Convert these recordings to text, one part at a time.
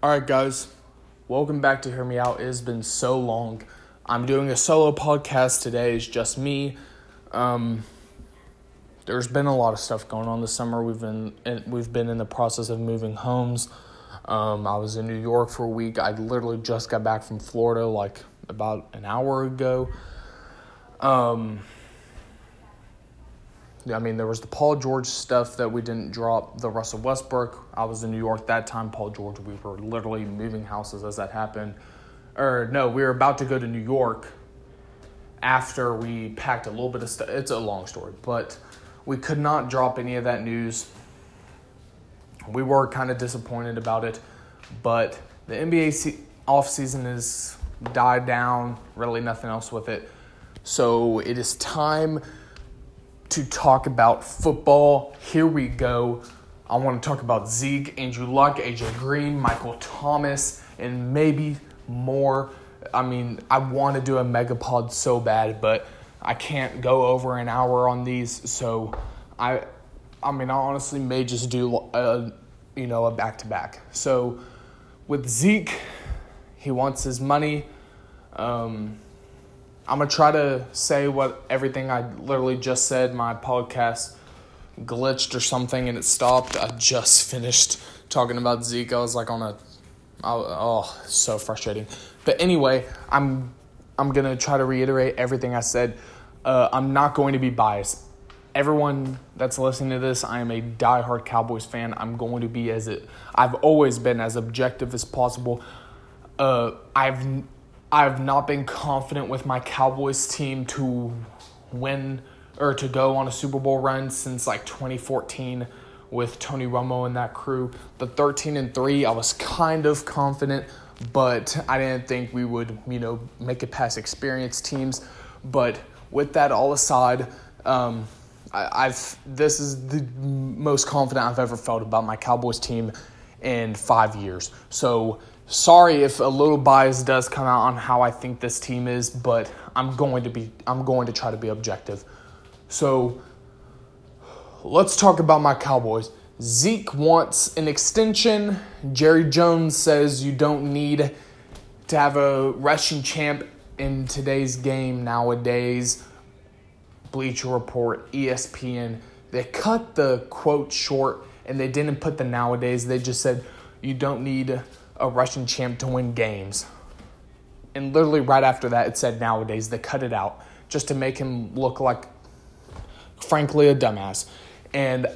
All right, guys, welcome back to Hear Me Out. It has been so long. I'm doing a solo podcast today. It's just me. Um, there's been a lot of stuff going on this summer. We've been we've been in the process of moving homes. Um, I was in New York for a week. I literally just got back from Florida like about an hour ago. Um, I mean, there was the Paul George stuff that we didn't drop, the Russell Westbrook. I was in New York that time. Paul George, we were literally moving houses as that happened. Or, no, we were about to go to New York after we packed a little bit of stuff. It's a long story, but we could not drop any of that news. We were kind of disappointed about it, but the NBA se- off season has died down, really nothing else with it. So it is time to talk about football. Here we go. I want to talk about Zeke, Andrew Luck, AJ Green, Michael Thomas, and maybe more. I mean, I want to do a megapod so bad, but I can't go over an hour on these. So I, I mean, I honestly may just do a, you know, a back to back. So with Zeke, he wants his money. Um, I'm gonna try to say what everything I literally just said. My podcast glitched or something and it stopped. I just finished talking about Zeke. I was like on a, oh, so frustrating. But anyway, I'm I'm gonna try to reiterate everything I said. Uh, I'm not going to be biased. Everyone that's listening to this, I am a diehard Cowboys fan. I'm going to be as it. I've always been as objective as possible. Uh, I've I've not been confident with my Cowboys team to win or to go on a Super Bowl run since like 2014 with Tony Romo and that crew. The 13 and 3, I was kind of confident, but I didn't think we would, you know, make it past experienced teams. But with that all aside, um, I, I've this is the most confident I've ever felt about my Cowboys team in five years. So sorry if a little bias does come out on how I think this team is, but I'm going to be I'm going to try to be objective. So let's talk about my Cowboys. Zeke wants an extension. Jerry Jones says you don't need to have a rushing champ in today's game nowadays. Bleacher Report, ESPN, they cut the quote short and they didn't put the nowadays. They just said you don't need a rushing champ to win games. And literally right after that, it said nowadays. They cut it out just to make him look like, frankly, a dumbass. And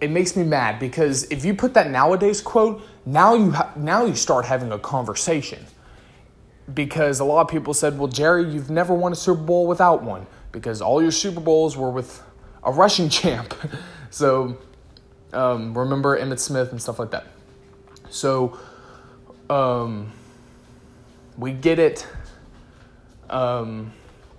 it makes me mad because if you put that nowadays quote, now you ha- now you start having a conversation. Because a lot of people said, "Well, Jerry, you've never won a Super Bowl without one because all your Super Bowls were with a rushing champ." so um, remember Emmitt Smith and stuff like that. So, um, we get it. Um,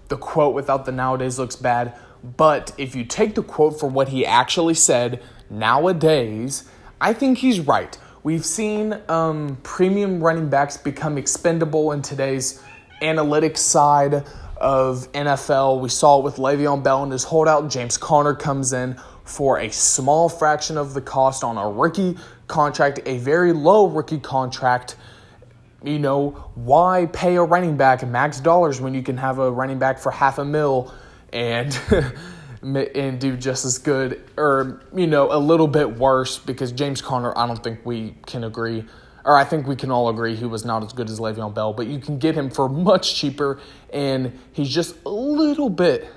the quote without the nowadays looks bad. But if you take the quote for what he actually said, nowadays, I think he's right. We've seen um, premium running backs become expendable in today's analytics side of NFL. We saw it with Le'Veon Bell and his holdout. James Conner comes in for a small fraction of the cost on a rookie contract, a very low rookie contract. You know, why pay a running back max dollars when you can have a running back for half a mil and and do just as good or you know a little bit worse because James Conner, I don't think we can agree or I think we can all agree he was not as good as Le'Veon Bell, but you can get him for much cheaper and he's just a little bit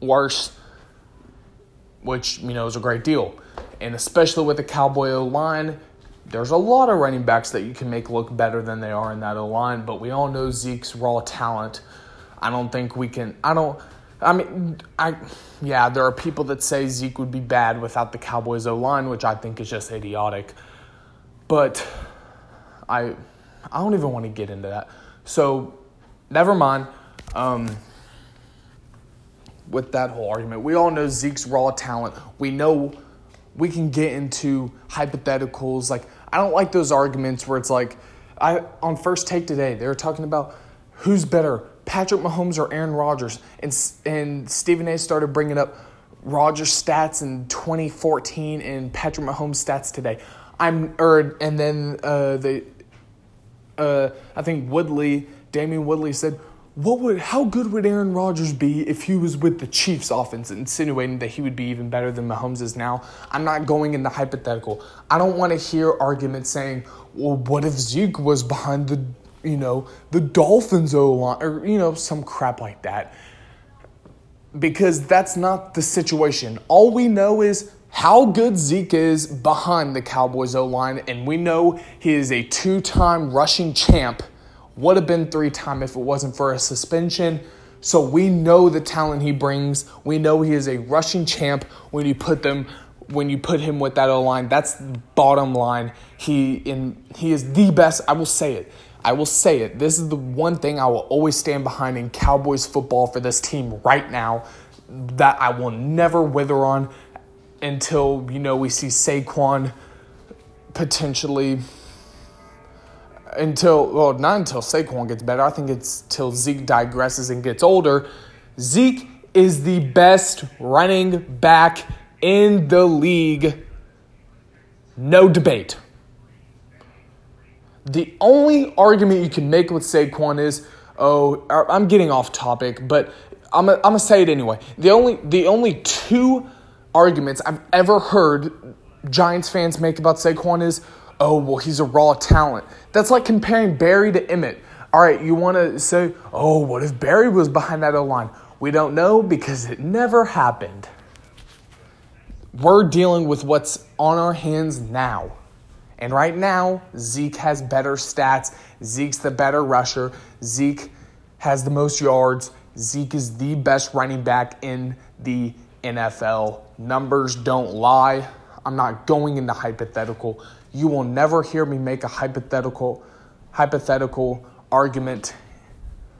worse which you know is a great deal. And especially with the Cowboy O line, there's a lot of running backs that you can make look better than they are in that O line. But we all know Zeke's raw talent. I don't think we can. I don't. I mean, I yeah, there are people that say Zeke would be bad without the Cowboys O line, which I think is just idiotic. But I I don't even want to get into that. So never mind. Um, with that whole argument. We all know Zeke's raw talent. We know we can get into hypotheticals. Like, I don't like those arguments where it's like, I on first take today, they were talking about who's better, Patrick Mahomes or Aaron Rodgers. And, and Stephen A started bringing up Rodgers' stats in 2014 and Patrick Mahomes' stats today. I'm or and then uh, the uh, I think Woody, Damien Woody said, "What would how good would Aaron Rodgers be if he was with the Chiefs offense?" Insinuating that he would be even better than Mahomes is now. I'm not going into hypothetical. I don't want to hear arguments saying, "Well, what if Zeke was behind the you know the Dolphins O line or you know some crap like that?" Because that's not the situation. All we know is how good Zeke is behind the Cowboys O line, and we know he is a two time rushing champ. Would have been three time if it wasn't for a suspension. So we know the talent he brings. We know he is a rushing champ when you put them when you put him with that O line. That's bottom line. He in he is the best. I will say it. I will say it. This is the one thing I will always stand behind in Cowboys football for this team right now that I will never wither on until you know we see Saquon potentially until well not until Saquon gets better. I think it's till Zeke digresses and gets older. Zeke is the best running back in the league. No debate. The only argument you can make with Saquon is, oh, I'm getting off topic, but I'm gonna say it anyway. The only the only two arguments I've ever heard Giants fans make about Saquon is, oh, well, he's a raw talent. That's like comparing Barry to Emmitt. All right, you want to say, oh, what if Barry was behind that O line? We don't know because it never happened. We're dealing with what's on our hands now. And right now, Zeke has better stats. Zeke's the better rusher. Zeke has the most yards. Zeke is the best running back in the NFL. Numbers don't lie. I'm not going into hypothetical. You will never hear me make a hypothetical hypothetical argument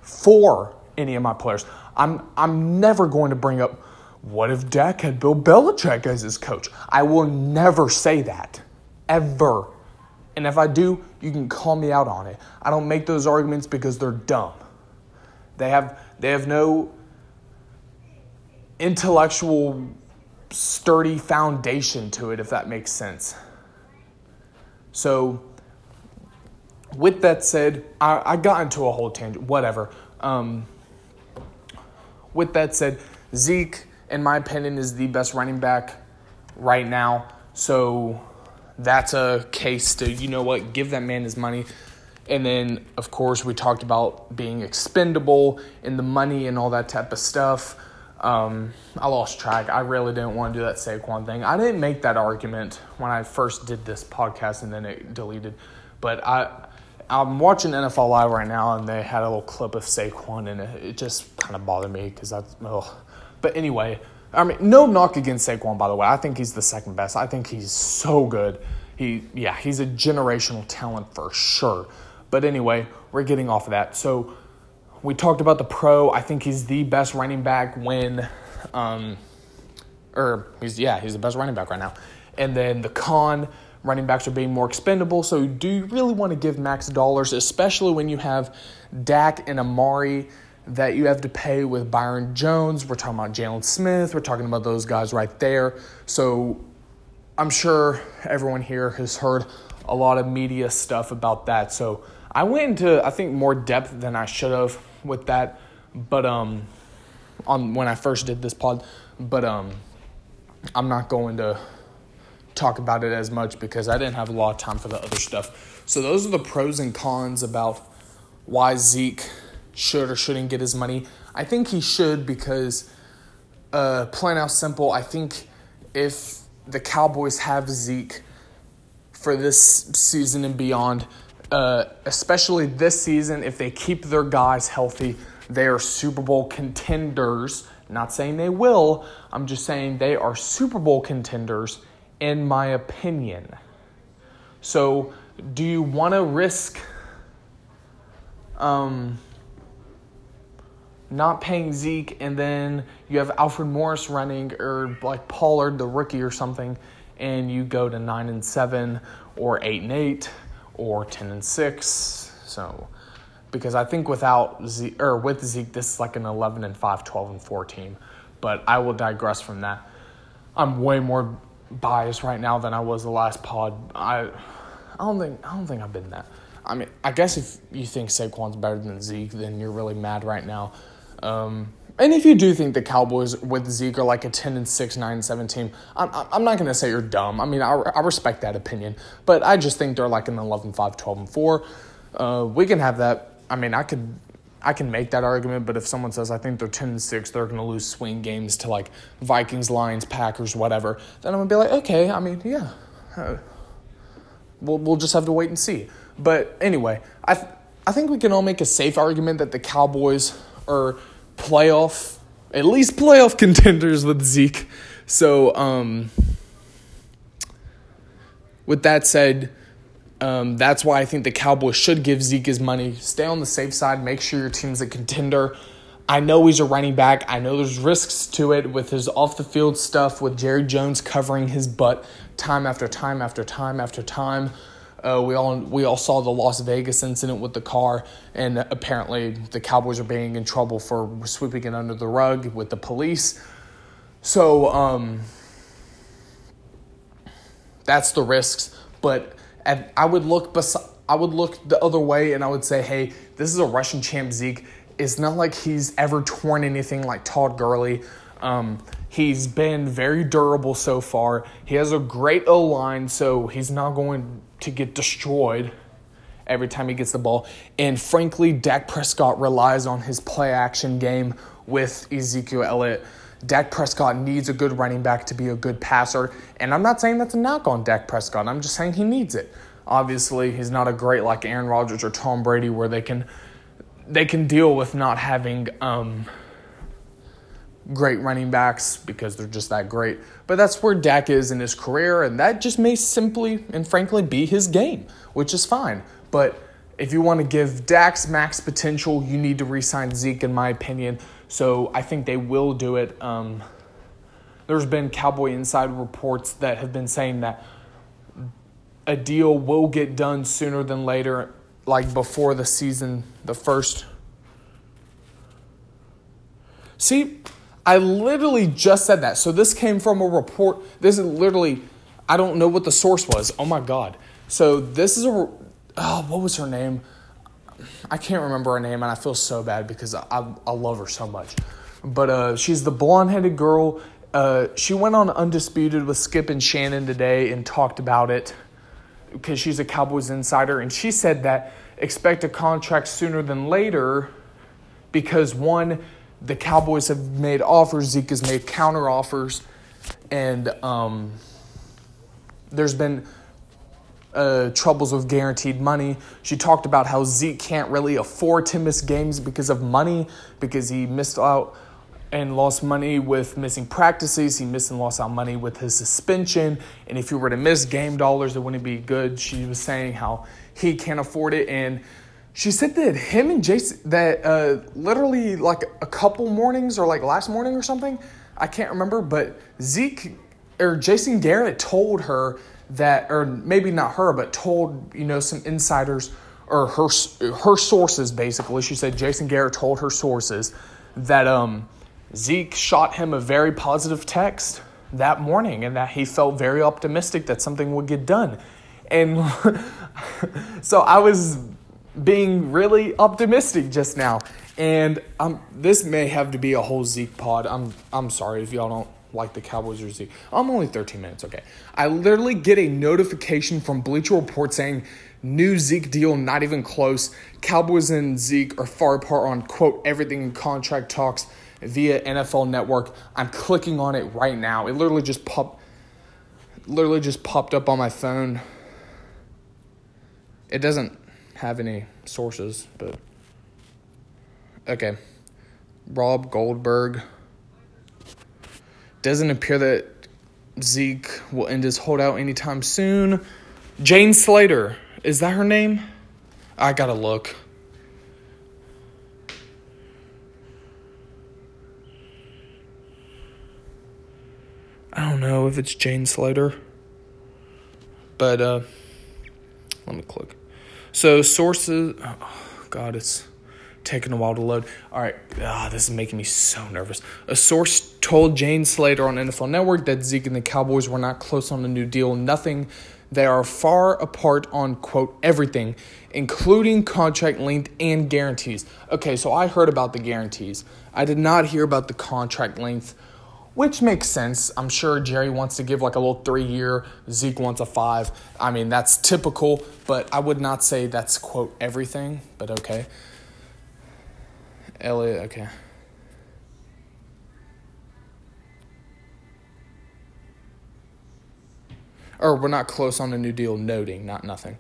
for any of my players. I'm I'm never going to bring up what if Dak had Bill Belichick as his coach? I will never say that. Ever. And if I do, you can call me out on it. I don't make those arguments because they're dumb. They have they have no intellectual, sturdy foundation to it, if that makes sense. So, with that said, I, I got into a whole tangent, whatever. Um, with that said, Zeke, in my opinion, is the best running back right now. So, that's a case to, you know what, give that man his money. And then, of course, we talked about being expendable and the money and all that type of stuff. Um, I lost track. I really didn't want to do that Saquon thing. I didn't make that argument when I first did this podcast and then it deleted. But I, I'm watching NFL Live right now and they had a little clip of Saquon and it, it just kind of bothered me because that's, oh. But anyway, I mean, no knock against Saquon, by the way. I think he's the second best. I think he's so good. He, yeah, he's a generational talent for sure. But anyway, we're getting off of that. So, we talked about the pro. I think he's the best running back when, um, or he's yeah, he's the best running back right now. And then the con running backs are being more expendable. So do you really want to give max dollars, especially when you have Dak and Amari that you have to pay with Byron Jones? We're talking about Jaylon Smith. We're talking about those guys right there. So I'm sure everyone here has heard a lot of media stuff about that. So I went into I think more depth than I should have with that, but um, on when I first did this pod, but um, I'm not going to talk about it as much because I didn't have a lot of time for the other stuff. So those are the pros and cons about why Zeke should or shouldn't get his money. I think he should because, uh, plain out simple, I think if the Cowboys have Zeke for this season and beyond, uh, especially this season, if they keep their guys healthy, they are Super Bowl contenders. Not saying they will, I'm just saying they are Super Bowl contenders, in my opinion. So, do you want to risk um, not paying Zeke and then you have Alfred Morris running or like Pollard, the rookie, or something, and you go to 9 and 7 or 8 and 8? Or 10 and 6. So, because I think without Zeke, or with Zeke, this is like an 11 and 5, 12 and 4 team. But I will digress from that. I'm way more biased right now than I was the last pod. I I don't think I don't think I've been that. I mean, I guess if you think Saquon's better than Zeke, then you're really mad right now. Um, and if you do think the Cowboys with Zeke are like a 10 and 6, 9 and 7 team, I'm, I'm not going to say you're dumb. I mean, I, I respect that opinion, but I just think they're like an 11 5, 12 and 4. Uh, we can have that. I mean, I could. I can make that argument, but if someone says I think they're ten and six, they're going to lose swing games to like Vikings, Lions, Packers, whatever, then I'm going to be like, okay, I mean, yeah, uh, we'll we'll just have to wait and see. But anyway, I th- I think we can all make a safe argument that the Cowboys are playoff, at least playoff contenders with Zeke. So, um, with that said, um, that's why I think the Cowboys should give Zeke his money. Stay on the safe side. Make sure your team's a contender. I know he's a running back. I know there's risks to it with his off the field stuff, with Jerry Jones covering his butt time after time after time after time. Uh, we all we all saw the Las Vegas incident with the car, and apparently the Cowboys are being in trouble for sweeping it under the rug with the police. So um, that's the risks. But at, I would look bes- I would look the other way, and I would say, hey, this is a rushing champ Zeke. It's not like he's ever torn anything like Todd Gurley. Um, he's been very durable so far. He has a great O line, so he's not going to get destroyed every time he gets the ball. And frankly, Dak Prescott relies on his play action game with Ezekiel Elliott. Dak Prescott needs a good running back to be a good passer. And I'm not saying that's a knock on Dak Prescott. I'm just saying he needs it. Obviously, he's not a great like Aaron Rodgers or Tom Brady where they can they can deal with not having um, great running backs because they're just that great. But that's where Dak is in his career, and that just may simply and frankly be his game, which is fine. But if you want to give Dak's max potential, you need to re sign Zeke, in my opinion. So I think they will do it. Um, there's been Cowboy Inside reports that have been saying that a deal will get done sooner than later, like before the season, the first. See, I literally just said that. So this came from a report. This is literally, I don't know what the source was. Oh my God. So this is a, oh, what was her name? I can't remember her name and I feel so bad because I, I, I love her so much. But uh, she's the blonde headed girl. Uh, she went on Undisputed with Skip and Shannon today and talked about it because she's a Cowboys insider. And she said that expect a contract sooner than later because one, the Cowboys have made offers, Zeke has made counter offers, and um, there's been uh, troubles with guaranteed money. She talked about how Zeke can't really afford to miss games because of money, because he missed out and lost money with missing practices. He missed and lost out money with his suspension. And if you were to miss game dollars, it wouldn't be good. She was saying how he can't afford it. And she said that him and Jason, that uh, literally like a couple mornings or like last morning or something, I can't remember, but Zeke or Jason Garrett told her that, or maybe not her, but told, you know, some insiders or her, her sources basically. She said Jason Garrett told her sources that um, Zeke shot him a very positive text that morning and that he felt very optimistic that something would get done. And so I was being really optimistic just now. And um, this may have to be a whole Zeke pod. I'm I'm sorry if y'all don't like the Cowboys or Zeke. I'm only 13 minutes, okay. I literally get a notification from Bleacher Report saying new Zeke deal not even close. Cowboys and Zeke are far apart on quote everything contract talks via NFL Network. I'm clicking on it right now. It literally just popped literally just popped up on my phone. It doesn't have any sources, but okay. Rob Goldberg. Doesn't appear that Zeke will end his holdout anytime soon. Jane Slater. Is that her name? I gotta look. I don't know if it's Jane Slater. But uh let me click. So sources, oh God, it's taking a while to load. All right, ah, this is making me so nervous. A source told Jane Slater on NFL Network that Zeke and the Cowboys were not close on a new deal. Nothing. They are far apart on quote everything, including contract length and guarantees. Okay, so I heard about the guarantees. I did not hear about the contract length which makes sense. I'm sure Jerry wants to give like a little three year, Zeke wants a five. I mean, that's typical, but I would not say that's, quote, everything, but okay. Elliott, okay. Or we're not close on a new deal, noting, not nothing.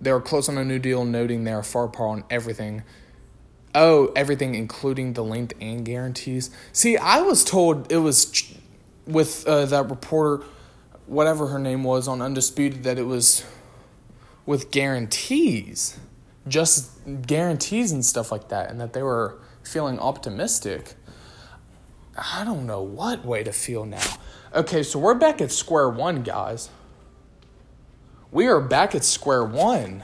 They were close on a new deal, noting they are far apart on everything. Oh, everything, including the length and guarantees. See, I was told it was with uh, that reporter, whatever her name was on Undisputed, that it was with guarantees, just guarantees and stuff like that, and that they were feeling optimistic. I don't know what way to feel now. Okay, so we're back at square one, guys. We are back at square one.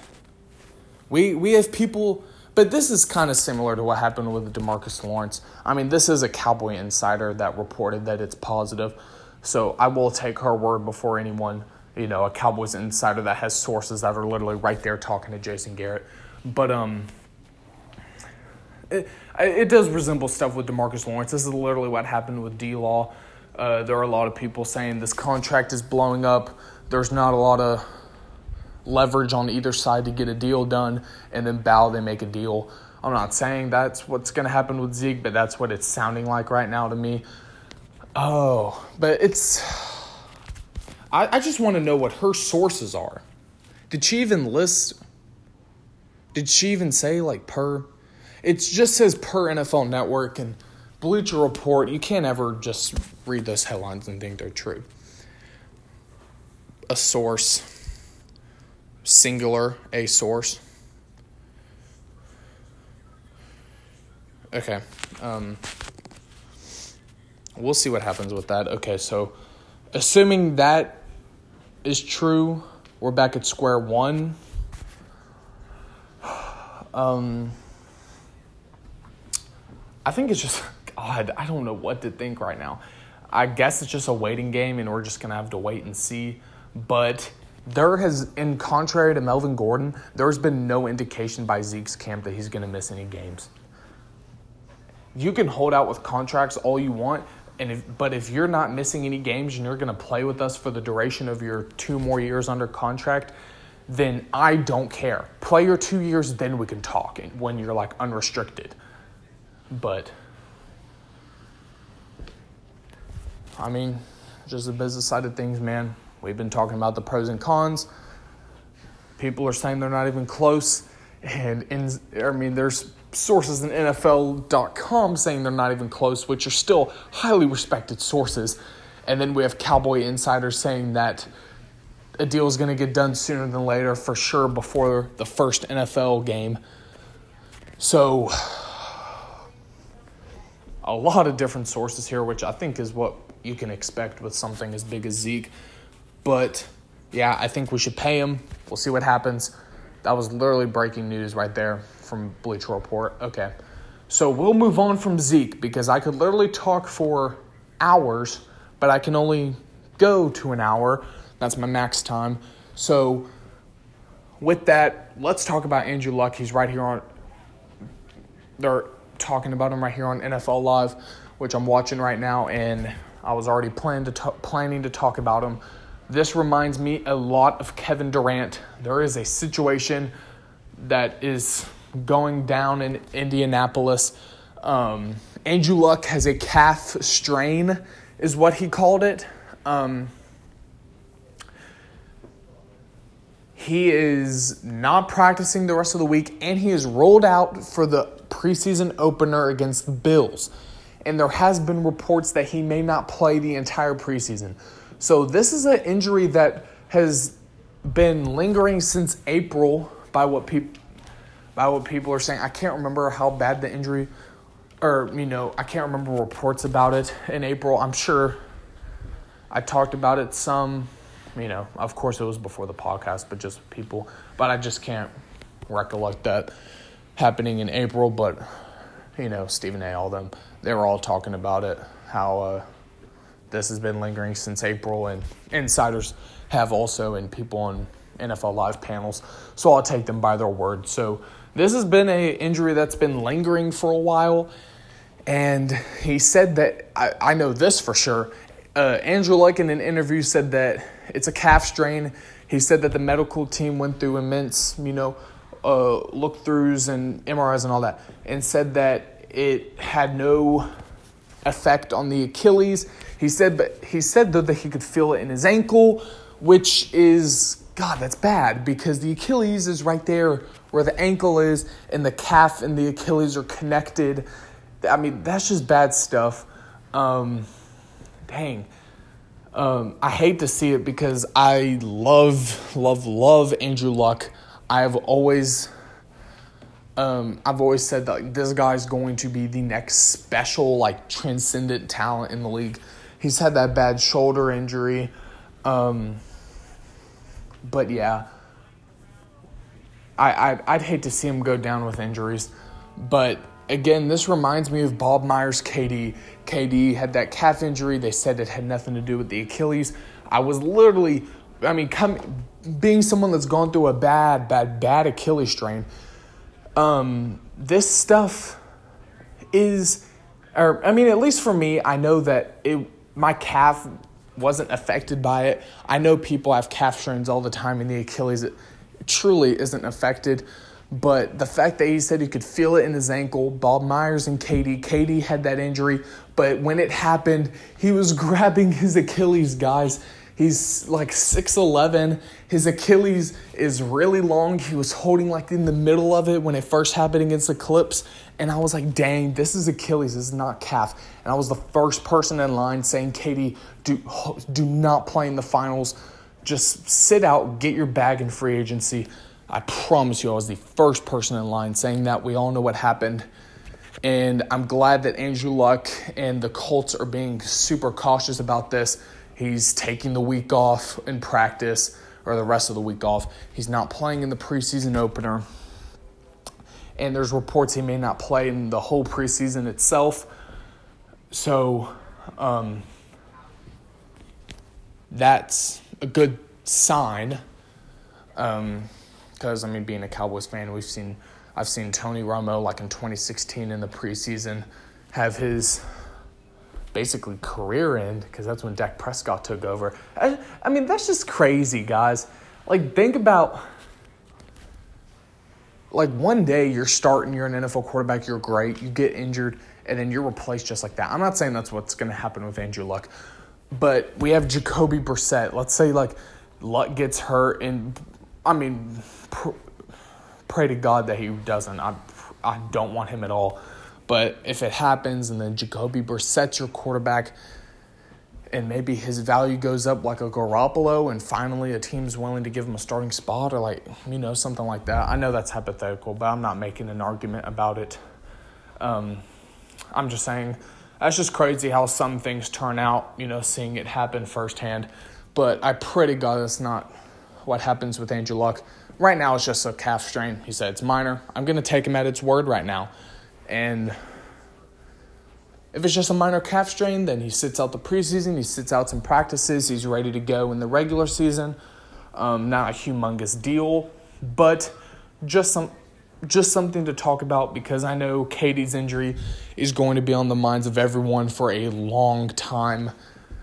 We we have people but this is kind of similar to what happened with Demarcus Lawrence. I mean, this is a Cowboy insider that reported that it's positive. So I will take her word before anyone, you know, a Cowboys insider that has sources that are literally right there talking to Jason Garrett. But um it, it does resemble stuff with Demarcus Lawrence. This is literally what happened with D Law. Uh, there are a lot of people saying this contract is blowing up. There's not a lot of leverage on either side to get a deal done, and then bow, they make a deal. I'm not saying that's what's going to happen with Zeke, but that's what it's sounding like right now to me. Oh, but it's. I, I just want to know what her sources are. Did she even list? Did she even say like per? It just says per NFL Network and Bleacher Report. You can't ever just read those headlines and think they're true. A source singular a source. Okay. Um, we'll see what happens with that. Okay, so assuming that is true, we're back at square one. Um, I think it's just, God, I don't know what to think right now. I guess it's just a waiting game and we're just to have to wait and see. But there has, in contrary to Melvin Gordon, there's been no indication by Zeke's camp that he's going to miss any games. You can hold out with contracts all you want, and if, but if you're not missing any games and you're going to play with us for the duration of your two more years under contract, then I don't care. Play your two years, then we can talk when you're like unrestricted. But, I mean, just the business side of things, man. We've been talking about the pros and cons. People are saying they're not even close. And in, I mean, there's sources in NFL.com saying they're not even close, which are still highly respected sources. And then we have Cowboy insiders saying that a deal is going to get done sooner than later, for sure, before the first NFL game. So, a lot of different sources here, which I think is what you can expect with something as big as Zeke. But yeah, I think we should pay him. We'll see what happens. That was literally breaking news right there from Bleacher Report. Okay. So we'll move on from Zeke because I could literally talk for hours, but I can only go to an hour. That's my max time. So with that, let's talk about Andrew Luck. He's right here on they're talking about him right here on NFL Live, which I'm watching right now, and I was already planning to t- planning to talk about him this reminds me a lot of Kevin Durant. There is a situation that is going down in Indianapolis. Um, Andrew Luck has a calf strain, is what he called it. Um, he is not practicing the rest of the week, and he is rolled out for the preseason opener against the Bills. And there has been reports that he may not play the entire preseason. So this is an injury that has been lingering since April by what people by what people are saying. I can't remember how bad the injury or you know, I can't remember reports about it in April. I'm sure I talked about it some, you know, of course it was before the podcast, but just people, but I just can't recollect that. happening in April, but you know, Stephen A. all them, they were all talking about it, how uh, this has been lingering since April, and insiders have also, and people on NFL Live panels. So I'll take them by their word. So this has been a injury that's been lingering for a while, and he said that I, I know this for sure. Uh, Andrew Luck in an interview said that it's a calf strain. He said that the medical team went through immense, you know, uh, look throughs and MRIs and all that, and said that it had no effect on the Achilles. He said, but he said though that he could feel it in his ankle, which is God, that's bad because the Achilles is right there where the ankle is, and the calf and the Achilles are connected. I mean, that's just bad stuff. Um, dang. Um, I hate to see it because I love, love, love Andrew Luck. I've always, um, I've always said that like, this guy's going to be the next special, like transcendent talent in the league. He's had that bad shoulder injury. Um, but yeah, I, I I'd hate to see him go down with injuries, but again, this reminds me of Bob Myers' KD. KD had that calf injury. They said it had nothing to do with the Achilles. I was literally, I mean, come, being someone that's gone through a bad, bad, bad Achilles strain. Um, this stuff is, or I mean, at least for me, I know that it my calf wasn't affected by it. I know people have calf strains all the time in the Achilles. It truly isn't affected. But the fact that he said he could feel it in his ankle, Bob Myers and KD, KD had that injury, but when it happened, he was grabbing his Achilles, guys. He's like 6'11. His Achilles is really long. He was holding like in the middle of it when it first happened against the Clips. And I was like, dang, this is Achilles. This is not calf. And I was the first person in line saying, KD, do, do not play in the finals. Just sit out, get your bag in free agency. I promise you, I was the first person in line saying that. We all know what happened. And I'm glad that Andrew Luck and the Colts are being super cautious about this He's taking the week off in practice or the rest of the week off. He's not playing in the preseason opener. And there's reports he may not play in the whole preseason itself. So um, that's a good sign. Because, um, I mean, being a Cowboys fan, we've seen, I've seen Tony Romo, like in 2016 in the preseason, have his basically career end because that's when Dak Prescott took over. I, I mean, that's just crazy, guys. Like, think about like one day you're starting, you're an NFL quarterback, you're great, you get injured, and then you're replaced just like that. I'm not saying that's what's going to happen with Andrew Luck, but we have Jacoby Brissett. Let's say like Luck gets hurt, and I mean, pr- pray to God that he doesn't. I I don't want him at all. But if it happens and then Jacoby Brissett's your quarterback and maybe his value goes up like a Garoppolo and finally a team's willing to give him a starting spot or like, you know, something like that. I know that's hypothetical, but I'm not making an argument about it. Um, I'm just saying that's just crazy how some things turn out, you know, seeing it happen firsthand. But I pray to God that's not what happens with Andrew Luck. Right now, it's just a calf strain. He said it's minor. I'm going to take him at its word right now. And if it's just a minor calf strain, then he sits out the preseason, he sits out some practices, he's ready to go in the regular season. Um, not a humongous deal, but just some just something to talk about because I know KD's injury is going to be on the minds of everyone for a long time.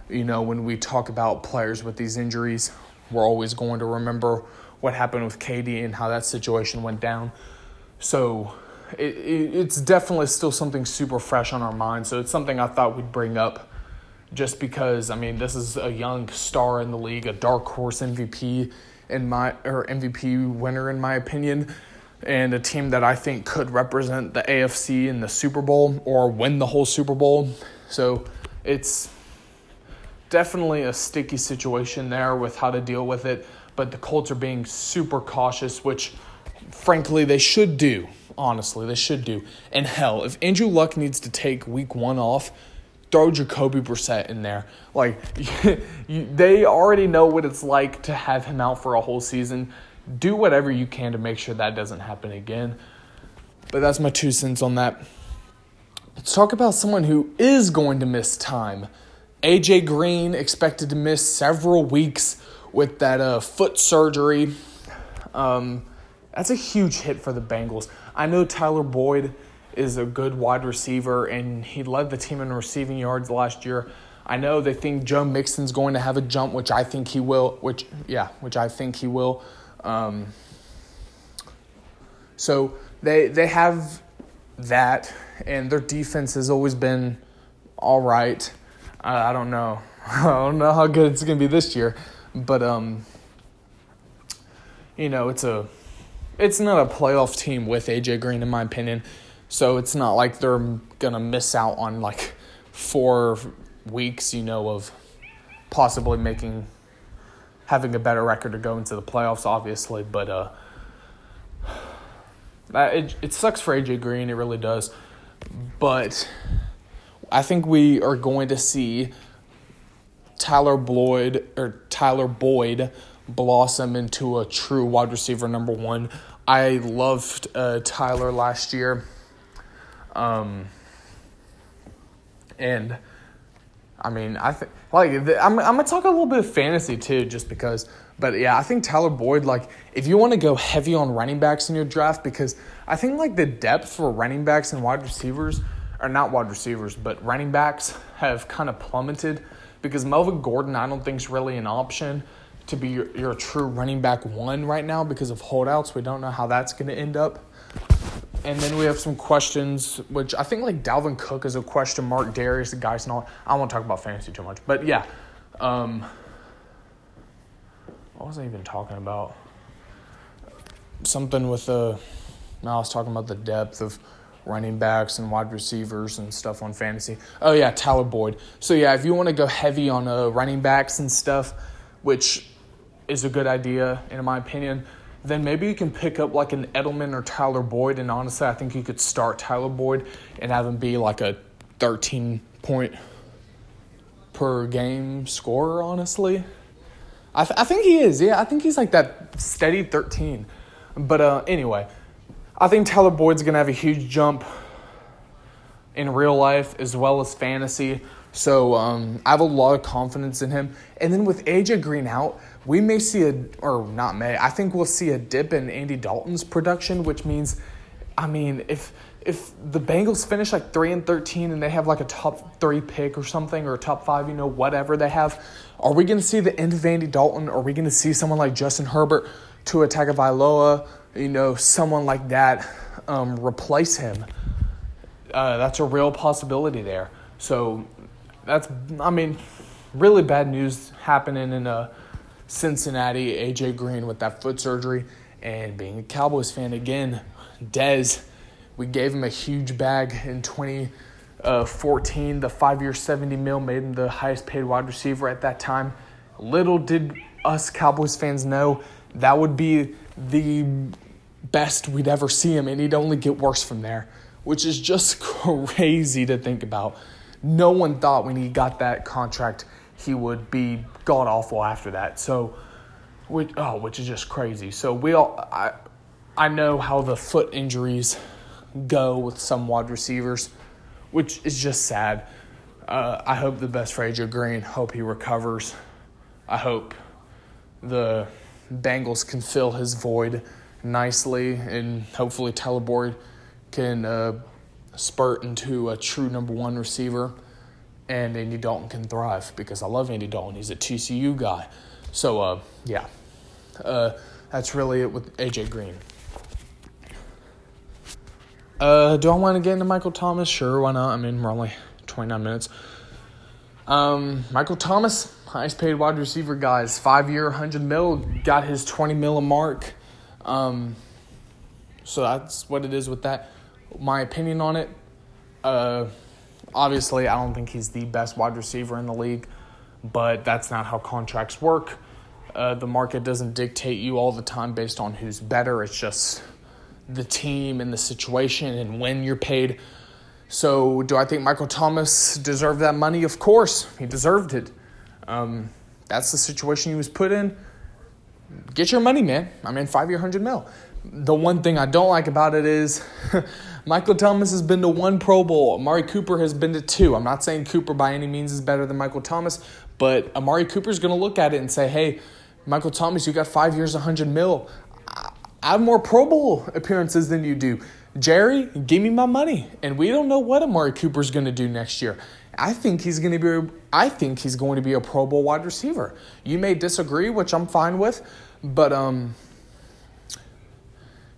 You know, when we talk about players with these injuries, we're always going to remember what happened with KD and how that situation went down. So it, it, it's definitely still something super fresh on our mind. So it's something I thought we'd bring up just because, I mean, this is a young star in the league, a dark horse MVP in my or MVP winner in my opinion, and a team that I think could represent the AFC in the Super Bowl or win the whole Super Bowl. So it's definitely a sticky situation there with how to deal with it. But the Colts are being super cautious, which frankly they should do. Honestly, they should do. And hell, if Andrew Luck needs to take week one off, throw Jacoby Brissett in there. Like, they already know what it's like to have him out for a whole season. Do whatever you can to make sure that doesn't happen again. But that's my two cents on that. Let's talk about someone who is going to miss time. AJ Green expected to miss several weeks with that uh, foot surgery. Um, that's a huge hit for the Bengals. I know Tyler Boyd is a good wide receiver and he led the team in receiving yards last year. I know they think Joe Mixon's going to have a jump, which I think he will. Which yeah, which I think he will. Um, so they they have that, and their defense has always been all right. I, I don't know. I don't know how good it's gonna be this year, but um, you know, it's a it's not a playoff team with AJ Green in my opinion. So it's not like they're gonna miss out on like four weeks, you know, of possibly making having a better record to go into the playoffs, obviously. But uh, it it sucks for AJ Green, it really does. But I think we are going to see Tyler Boyd or Tyler Boyd blossom into a true wide receiver number one. I loved uh, Tyler last year. Um, and I mean, I think like I'm I'm gonna talk a little bit of fantasy too, just because. But yeah, I think Tyler Boyd, like, if you want to go heavy on running backs in your draft, because I think like the depth for running backs and wide receivers, or not wide receivers, but running backs have kind of plummeted because Melvin Gordon, I don't think is really an option to be your, your true running back one right now because of holdouts. We don't know how that's going to end up. And then we have some questions, which I think like Dalvin Cook is a question mark. Darius, the guys, not. I won't talk about fantasy too much, but yeah. Um, what was I even talking about? Something with the. Now I was talking about the depth of running backs and wide receivers and stuff on fantasy. Oh yeah, Tyler Boyd. So yeah, if you want to go heavy on uh, running backs and stuff, which is a good idea in my opinion then maybe you can pick up like an Edelman or Tyler Boyd. And honestly, I think you could start Tyler Boyd and have him be like a 13 point per game scorer, honestly. I, th- I think he is. Yeah, I think he's like that steady 13. But uh, anyway, I think Tyler Boyd's going to have a huge jump in real life as well as fantasy. So um, I have a lot of confidence in him. And then with AJ Green out, we may see a, or not may, I think we'll see a dip in Andy Dalton's production, which means, I mean, if if the Bengals finish like three and thirteen and they have like a top three pick or something or a top five, you know, whatever they have, are we going to see the end of Andy Dalton? Are we going to see someone like Justin Herbert, Tua Tagovailoa, you know, someone like that um, replace him? Uh, that's a real possibility there. So that's, I mean, really bad news happening in uh, a Cincinnati, AJ Green with that foot surgery, and being a Cowboys fan again, Dez, we gave him a huge bag in 2014. Uh, the five year, 70 mil made him the highest paid wide receiver at that time. Little did us Cowboys fans know that would be the best we'd ever see him, and he'd only get worse from there, which is just crazy to think about. No one thought when he got that contract he would be god awful after that. So, which oh, which is just crazy. So we all I I know how the foot injuries go with some wide receivers, which is just sad. Uh, I hope the best for AJ Green. Hope he recovers. I hope the Bengals can fill his void nicely, and hopefully Tyler Boyd can uh, spurt into a true number one receiver and Andy Dalton can thrive because I love Andy Dalton. He's a TCU guy. So, uh, yeah, uh, that's really it with AJ Green. Uh, do I want to get into Michael Thomas? Sure, why not? I mean, we're only 29 minutes. Um, Michael Thomas, highest paid wide receiver, guys. Five year, 100 mil, got his 20 mil mark. Um, so that's what it is with that. My opinion on it. Uh, Obviously, I don't think he's the best wide receiver in the league, but that's not how contracts work. Uh, the market doesn't dictate you all the time based on who's better. It's just the team and the situation and when you're paid. So, do I think Michael Thomas deserved that money? Of course, he deserved it. Um, that's the situation he was put in. Get your money, man. I mean, five year, 100 mil. the one thing I don't like about it is Michael Thomas has been to one Pro Bowl. Amari Cooper has been to two. I'm not saying Cooper by any means is better than Michael Thomas, but Amari Cooper's going to look at it and say, hey, Michael Thomas, you got five years, 100 mil. I have more Pro Bowl appearances than you do. Jerry, give me my money. And we don't know what Amari Cooper's going to do next year. I think he's going to be I think he's going to be a Pro Bowl wide receiver. You may disagree, which I'm fine with, but um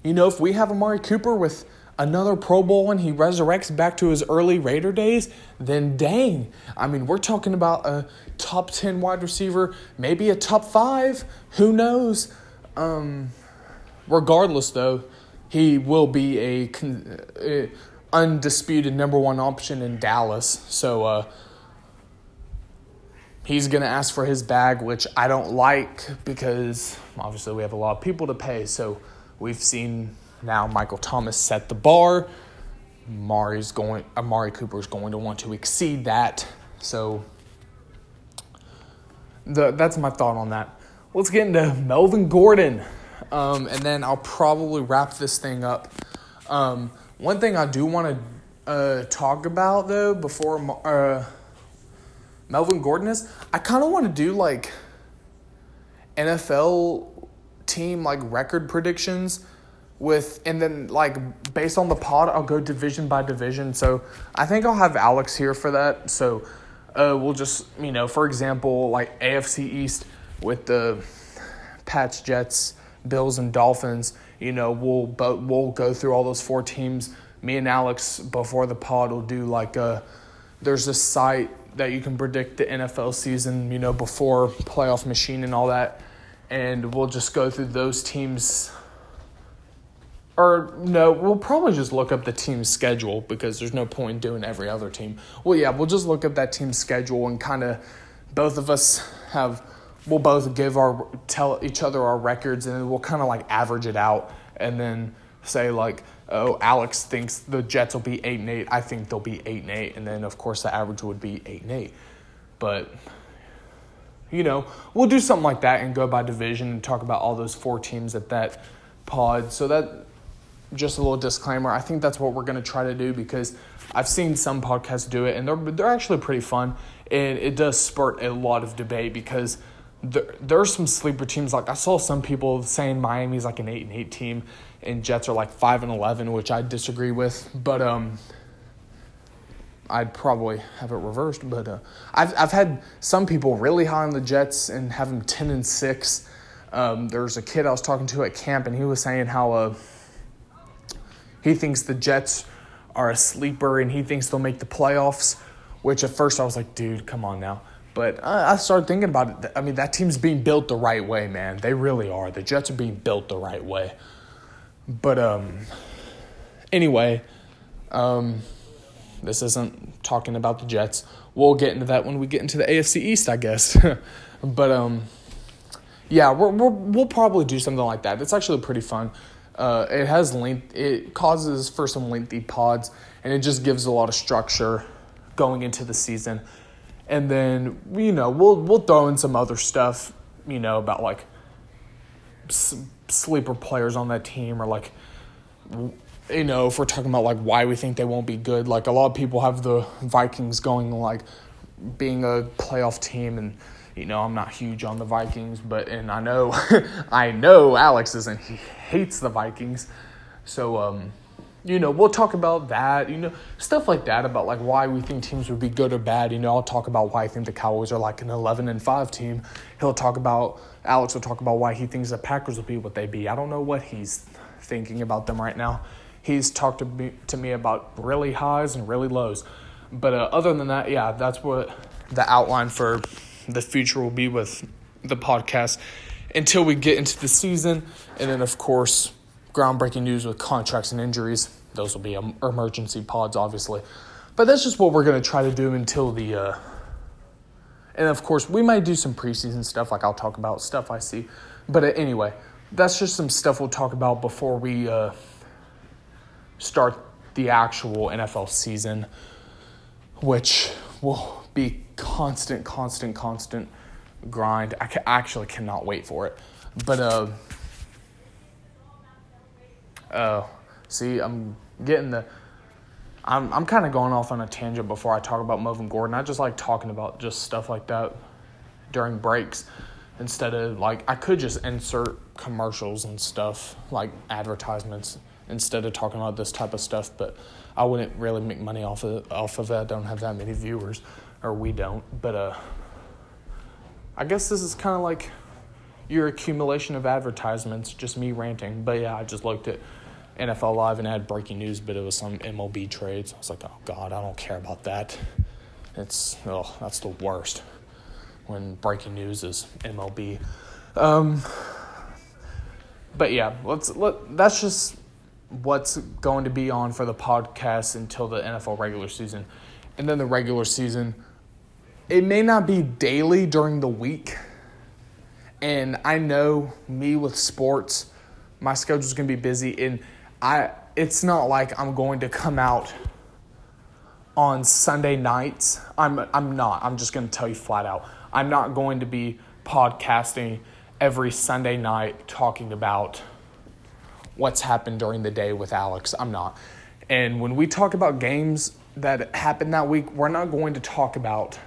you know, if we have Amari Cooper with another Pro Bowl and he resurrects back to his early Raider days, then dang. I mean, we're talking about a top 10 wide receiver, maybe a top 5, who knows. Um regardless though, he will be a, a undisputed number one option in Dallas. So uh, he's going to ask for his bag, which I don't like because obviously we have a lot of people to pay. So we've seen now Michael Thomas set the bar. Amari's going, Amari Cooper is going to want to exceed that. So the, that's my thought on that. Let's get into Melvin Gordon. Um, and then I'll probably wrap this thing up. Um, one thing I do want to uh, talk about though before uh, Melvin Gordon is, I kind of want to do like NFL team like record predictions with and then like based on the pod I'll go division by division. So I think I'll have Alex here for that. So uh, we'll just you know for example like AFC East with the Pats, Jets, Bills, and Dolphins. You know we'll but we'll go through all those four teams. Me and Alex before the pod will do like a there's a site that you can predict the NFL season, you know, before playoff machine and all that. And we'll just go through those teams. Or no, we'll probably just look up the team's schedule because there's no point doing every other team. Well, yeah, we'll just look up that team's schedule and kind of both of us have we'll both give our tell each other our records and we'll kind of like average it out and then say like oh, Alex thinks the Jets will be eight and eight. I think they'll be eight and eight, and then of course the average would be eight and eight. But you know, we'll do something like that and go by division and talk about all those four teams at that pod. So that just a little disclaimer. I think that's what we're going to try to do because I've seen some podcasts do it and they're they're actually pretty fun and it does spurt a lot of debate because there, there are some sleeper teams like I saw some people saying Miami's like an 8 and 8 team and Jets are like five and eleven, which I disagree with. But um, I'd probably have it reversed. But uh, I've I've had some people really high on the Jets and have them ten and six. Um, there's a kid I was talking to at camp, and he was saying how uh, he thinks the Jets are a sleeper and he thinks they'll make the playoffs. Which at first I was like, dude, come on now. But I started thinking about it. I mean, that team's being built the right way, man. They really are. The Jets are being built the right way. But um, anyway, um, this isn't talking about the Jets. We'll get into that when we get into the AFC East, I guess. but um, yeah, we're, we're, we'll probably do something like that. It's actually pretty fun. Uh, it has length. It causes for some lengthy pods, and it just gives a lot of structure going into the season. And then you know we'll we'll throw in some other stuff, you know, about like sleeper players on that team or like you know if we're talking about like why we think they won't be good like a lot of people have the vikings going like being a playoff team and you know i'm not huge on the vikings but and i know i know alex isn't he hates the vikings so um you know we'll talk about that you know stuff like that about like why we think teams would be good or bad you know i'll talk about why i think the cowboys are like an 11 and 5 team he'll talk about Alex will talk about why he thinks the Packers will be what they be. I don't know what he's thinking about them right now. He's talked to me, to me about really highs and really lows. But uh, other than that, yeah, that's what the outline for the future will be with the podcast until we get into the season. And then, of course, groundbreaking news with contracts and injuries. Those will be emergency pods, obviously. But that's just what we're going to try to do until the. Uh, and of course, we might do some preseason stuff, like I'll talk about stuff I see. But uh, anyway, that's just some stuff we'll talk about before we uh, start the actual NFL season, which will be constant, constant, constant grind. I ca- actually cannot wait for it. But uh, Uh, see, I'm getting the. I'm I'm kind of going off on a tangent before I talk about Melvin Gordon. I just like talking about just stuff like that during breaks instead of like I could just insert commercials and stuff like advertisements instead of talking about this type of stuff, but I wouldn't really make money off of off of it. I don't have that many viewers, or we don't. But uh, I guess this is kind of like your accumulation of advertisements, just me ranting. But yeah, I just looked at NFL Live and had breaking news, but it was some MLB trades. I was like, oh God, I don't care about that. It's oh, that's the worst when breaking news is MLB. Um, but yeah, let's let that's just what's going to be on for the podcast until the NFL regular season. And then the regular season, it may not be daily during the week. And I know me with sports, my schedule's going to be busy and I it's not like I'm going to come out on Sunday nights. I'm I'm not. I'm just going to tell you flat out. I'm not going to be podcasting every Sunday night talking about what's happened during the day with Alex. I'm not. And when we talk about games that happened that week, we're not going to talk about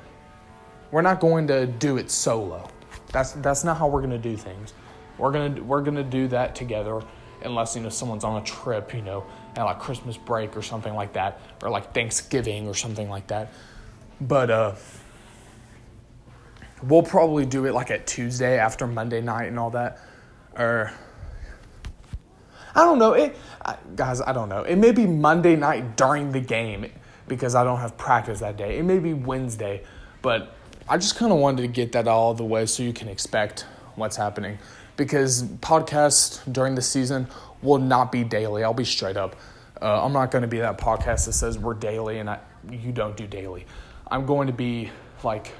we're not going to do it solo. That's that's not how we're going to do things. We're going to we're to do that together unless you know someone's on a trip, you know, at like Christmas break or something like that or like Thanksgiving or something like that. But uh we'll probably do it like at Tuesday after Monday night and all that or I don't know. It, guys, I don't know. It may be Monday night during the game because I don't have practice that day. It may be Wednesday, but I just kind of wanted to get that all the way so you can expect what's happening. Because podcast during the season will not be daily. I'll be straight up. Uh, I'm not going to be that podcast that says we're daily and I, you don't do daily. I'm going to be like,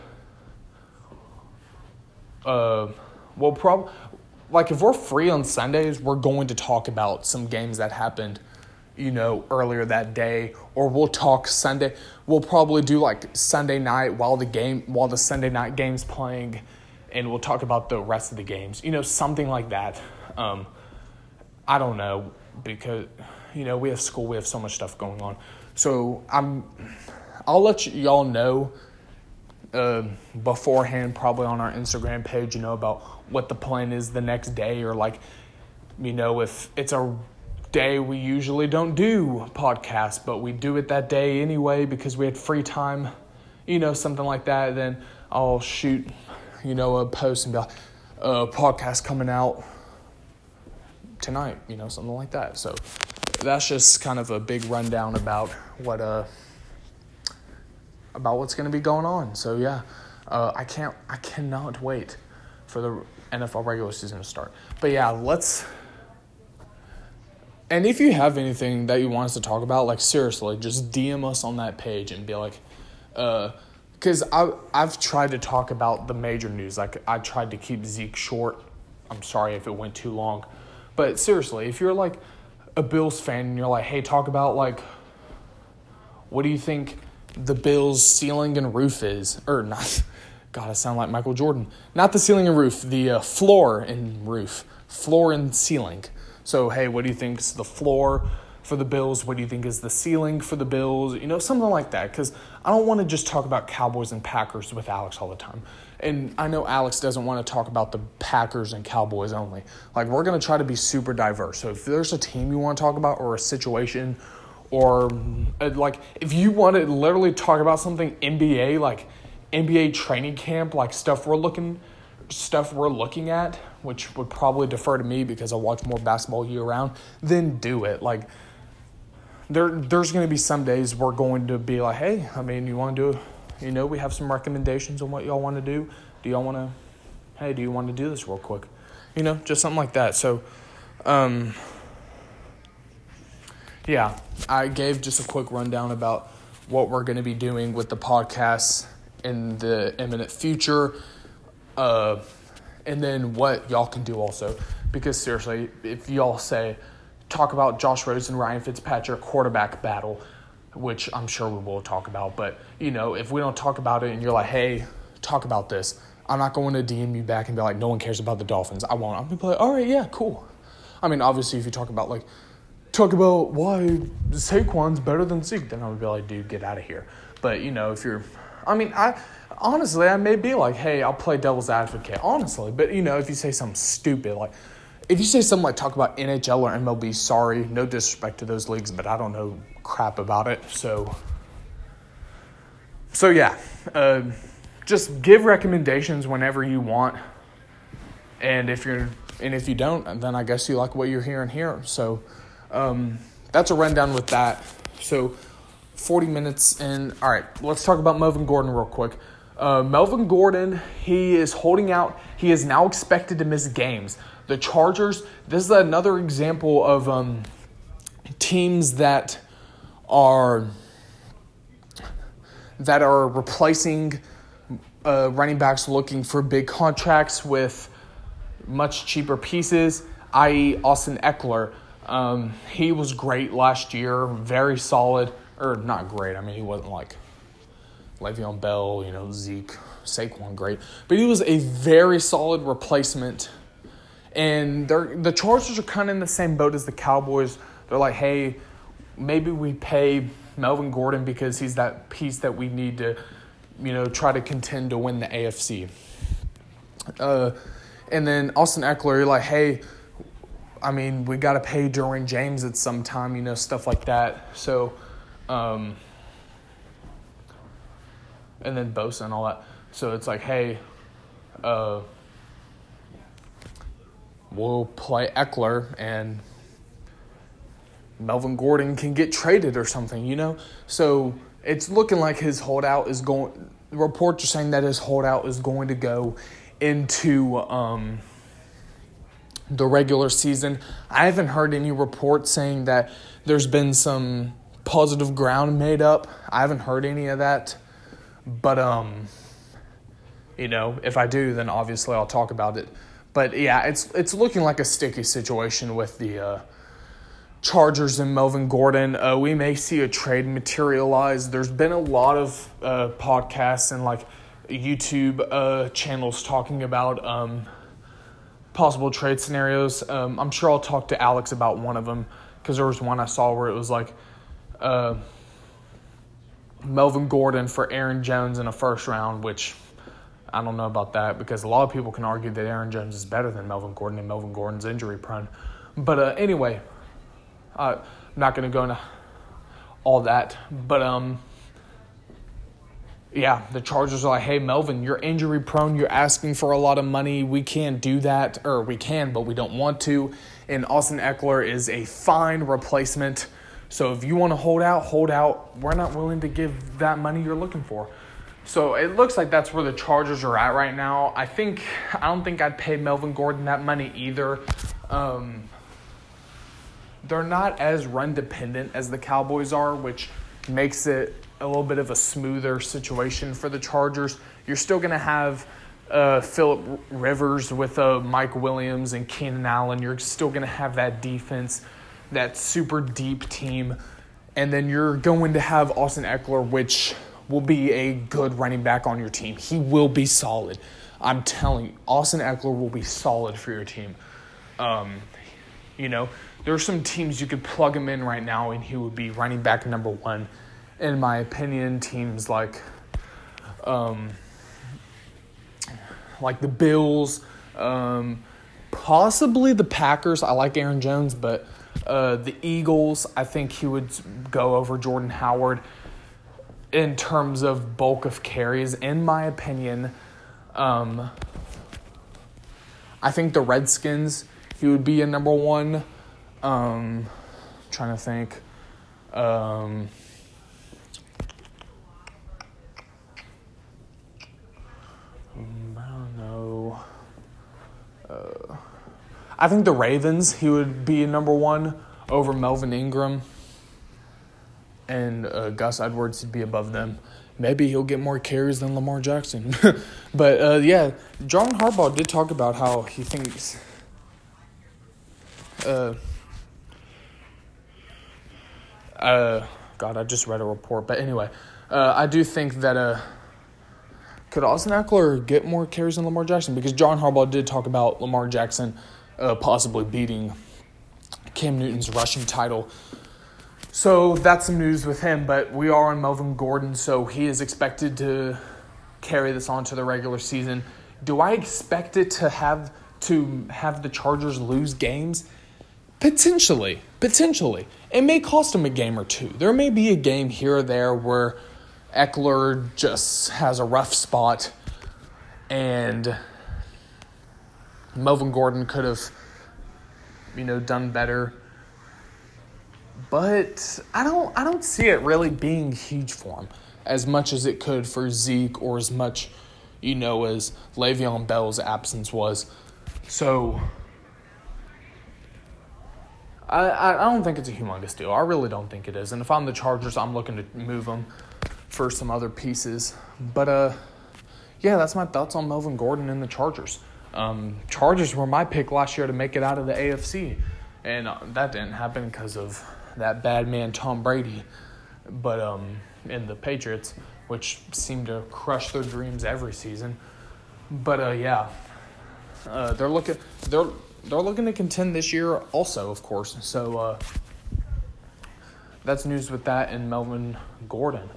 uh, well, prob like if we're free on Sundays, we're going to talk about some games that happened, you know, earlier that day, or we'll talk Sunday. We'll probably do like Sunday night while the game while the Sunday night game's playing, and we'll talk about the rest of the games. You know, something like that. Um, I don't know because you know we have school, we have so much stuff going on. So I'm, I'll let y'all know uh, beforehand, probably on our Instagram page, you know, about what the plan is the next day, or like, you know, if it's a day we usually don't do podcasts, but we do it that day anyway because we had free time, you know, something like that, then I'll shoot, you know, a post and be like, a podcast coming out tonight, you know, something like that. So that's just kind of a big rundown about what uh about what's going to be going on. So yeah, uh, I can't, I cannot wait for the NFL regular season to start. But yeah, let's. And if you have anything that you want us to talk about, like seriously, just DM us on that page and be like, because uh, I I've tried to talk about the major news. Like I tried to keep Zeke short. I'm sorry if it went too long, but seriously, if you're like a Bills fan and you're like, hey, talk about like, what do you think the Bills' ceiling and roof is, or not. God, I sound like Michael Jordan. Not the ceiling and roof, the uh, floor and roof, floor and ceiling. So, hey, what do you think is the floor for the Bills? What do you think is the ceiling for the Bills? You know, something like that. Because I don't want to just talk about Cowboys and Packers with Alex all the time. And I know Alex doesn't want to talk about the Packers and Cowboys only. Like, we're going to try to be super diverse. So, if there's a team you want to talk about or a situation or uh, like if you want to literally talk about something NBA like NBA training camp like stuff we're looking stuff we're looking at which would probably defer to me because I watch more basketball year round then do it. Like there there's going to be some days we're going to be like hey I mean you want to do you know we have some recommendations on what y'all want to do. Do y'all want to hey do you want to do this real quick? You know just something like that. So um yeah, I gave just a quick rundown about what we're going to be doing with the podcast in the imminent future, uh, and then what y'all can do also. Because seriously, if y'all say, talk about Josh Rosen, Ryan Fitzpatrick quarterback battle, which I'm sure we will talk about, but you know, if we don't talk about it and you're like, hey, talk about this, I'm not going to DM you back and be like, no one cares about the Dolphins. I won't. I'm going to be like, all right, yeah, cool. I mean, obviously, if you talk about like talk about why Saquon's better than Zeke, then I would be like, dude, get out of here. But you know, if you're, I mean, I honestly, I may be like, hey, I'll play devil's advocate, honestly. But you know, if you say something stupid like, if you say something like talk about NHL or MLB, sorry, no disrespect to those leagues, but I don't know crap about it. So, so yeah, uh, just give recommendations whenever you want, and if you're and if you don't, then I guess you like what you're hearing here. So, um, that's a rundown with that. So, 40 minutes in. All right, let's talk about Melvin Gordon real quick. Uh, Melvin Gordon, he is holding out. He is now expected to miss games. The Chargers, this is another example of um, teams that are that are replacing uh, running backs looking for big contracts with much cheaper pieces, i.e., Austin Ekeler. Um, he was great last year, very solid, or not great. I mean, he wasn't like Le'Veon Bell, you know, Zeke, Saquon, great. But he was a very solid replacement. And they're, the Chargers are kind of in the same boat as the Cowboys. They're like, hey, maybe we pay Melvin Gordon because he's that piece that we need to, you know, try to contend to win the AFC. Uh, and then Austin Ekeler, you're like, hey, I mean, we got to pay Derwin James at some time, you know, stuff like that. So, um, and then Bosa and all that. So it's like, hey, uh, we'll play Ekeler and Melvin Gordon can get traded or something, you know? So it's looking like his holdout is going, reports are saying that his holdout is going to go into um, the regular season. I haven't heard any reports saying that there's been some positive ground made up. I haven't heard any of that. But um, you know, if I do, then obviously I'll talk about it. But yeah, it's it's looking like a sticky situation with the uh, Chargers and Melvin Gordon. Uh, we may see a trade materialize. There's been a lot of uh, podcasts and like YouTube uh, channels talking about um, possible trade scenarios. Um, I'm sure I'll talk to Alex about one of them because there was one I saw where it was like uh, Melvin Gordon for Aaron Jones in a first round, which I don't know about that because a lot of people can argue that Aaron Jones is better than Melvin Gordon and Melvin Gordon's injury prone. But uh, anyway, uh, I'm not going to go into all that. But um, yeah, the Chargers are like, hey, Melvin, you're injury prone. You're asking for a lot of money. We can't do that, or we can, but we don't want to. And Austin Ekeler is a fine replacement so if you want to hold out, hold out. We're not willing to give that money you're looking for. So it looks like that's where the Chargers are at right now. I think I don't think I'd pay Melvin Gordon that money either. Um, they're not as run dependent as the Cowboys are, which makes it a little bit of a smoother situation for the Chargers. You're still going to have uh, Philip Rivers with uh, Mike Williams and Keenan Allen. You're still going to have that defense that super deep team. And then you're going to have Austin Ekeler, which will be a good running back on your team. He will be solid. I'm telling you, Austin Ekeler will be solid for your team. Um, you know, there are some teams you could plug him in right now, and he would be running back number one. In my opinion, teams like, um, like the Bills, um, possibly the Packers. I like Aaron Jones, but uh, the Eagles, I think he would go over Jordan Howard in terms of bulk of carries. In my opinion, um, I think the Redskins, he would be a number one. Um, trying to think. Um, I don't know. Uh, I think the Ravens, he would be number one over Melvin Ingram. And uh, Gus Edwards would be above them. Maybe he'll get more carries than Lamar Jackson. but uh, yeah, John Harbaugh did talk about how he thinks. Uh, uh, God, I just read a report. But anyway, uh, I do think that uh, could Austin Ekeler get more carries than Lamar Jackson? Because John Harbaugh did talk about Lamar Jackson uh, possibly beating Cam Newton's rushing title. So that's some news with him, but we are on Melvin Gordon, so he is expected to carry this on to the regular season. Do I expect it to have to have the Chargers lose games? Potentially, potentially. It may cost them a game or two. There may be a game here or there where Ekeler just has a rough spot and Melvin Gordon could have, you know, done better. But I don't I don't see it really being huge for him as much as it could for Zeke or as much, you know, as Le'Veon Bell's absence was. So I, I don't think it's a humongous deal. I really don't think it is. And if I'm the Chargers, I'm looking to move them for some other pieces. But uh, yeah, that's my thoughts on Melvin Gordon and the Chargers. Um, Chargers were my pick last year to make it out of the AFC, and uh, that didn't happen because of that bad man Tom Brady. But um, in the Patriots, which seem to crush their dreams every season. But uh, yeah, uh, they're looking they're they're looking to contend this year also, of course. So uh, that's news with that and Melvin Gordon.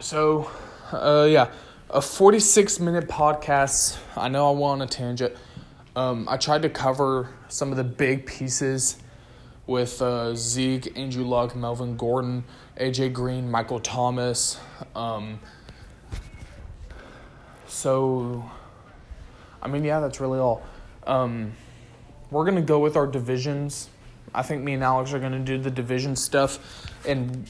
So uh, yeah, a 46 minute podcast. I know I went on a tangent. Um, I tried to cover some of the big pieces with uh, Zeke, Andrew Luck, Melvin Gordon, AJ Green, Michael Thomas. Um, so, I mean, yeah, that's really all. Um, we're going to go with our divisions. I think me and Alex are going to do the division stuff. And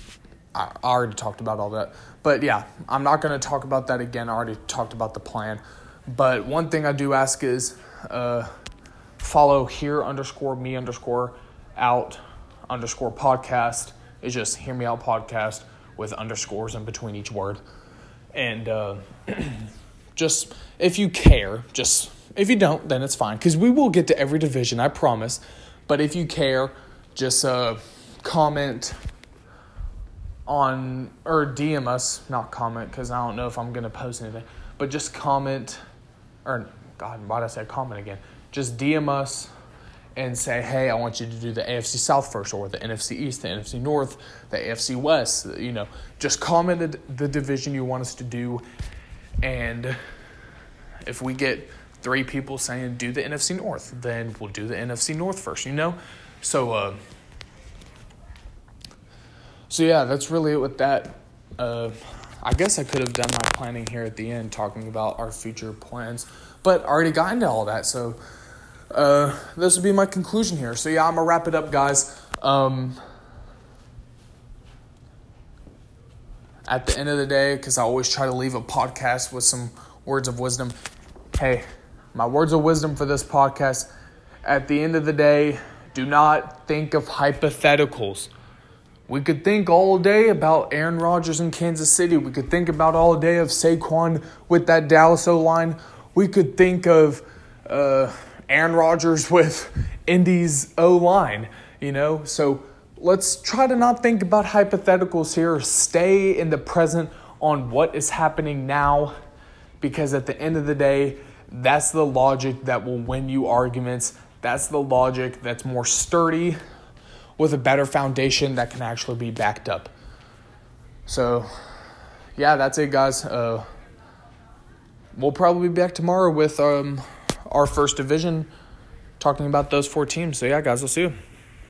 I already talked about all that. But yeah, I'm not going to talk about that again. I already talked about the plan. But one thing I do ask is uh, follow here underscore me underscore out underscore podcast. It's just hear me out podcast with underscores in between each word. And uh, just if you care, just if you don't, then it's fine because we will get to every division, I promise. But if you care, just uh, comment on or DM us, not comment because I don't know if I'm gonna post anything, but just comment or God, why did I say comment again? Just DM us and say, hey, I want you to do the AFC South first, or the NFC East, the NFC North, the AFC West. You know, just comment the division you want us to do, and if we get three people saying do the NFC North, then we'll do the NFC North first. You know, so uh, so yeah, that's really it with that. Uh, I guess I could have done my planning here at the end, talking about our future plans, but already got into all that, so uh, this would be my conclusion here. So yeah, I'm gonna wrap it up, guys. Um, at the end of the day, because I always try to leave a podcast with some words of wisdom. Hey, my words of wisdom for this podcast. At the end of the day, do not think of hypotheticals. We could think all day about Aaron Rodgers in Kansas City. We could think about all day of Saquon with that Dallas O line. We could think of uh, Aaron Rodgers with Indy's O line, you know? So let's try to not think about hypotheticals here. Stay in the present on what is happening now because at the end of the day, that's the logic that will win you arguments. That's the logic that's more sturdy with a better foundation that can actually be backed up. So, yeah, that's it, guys. Uh, we'll probably be back tomorrow with um, our first division, talking about those four teams. So, yeah, guys, I'll see you.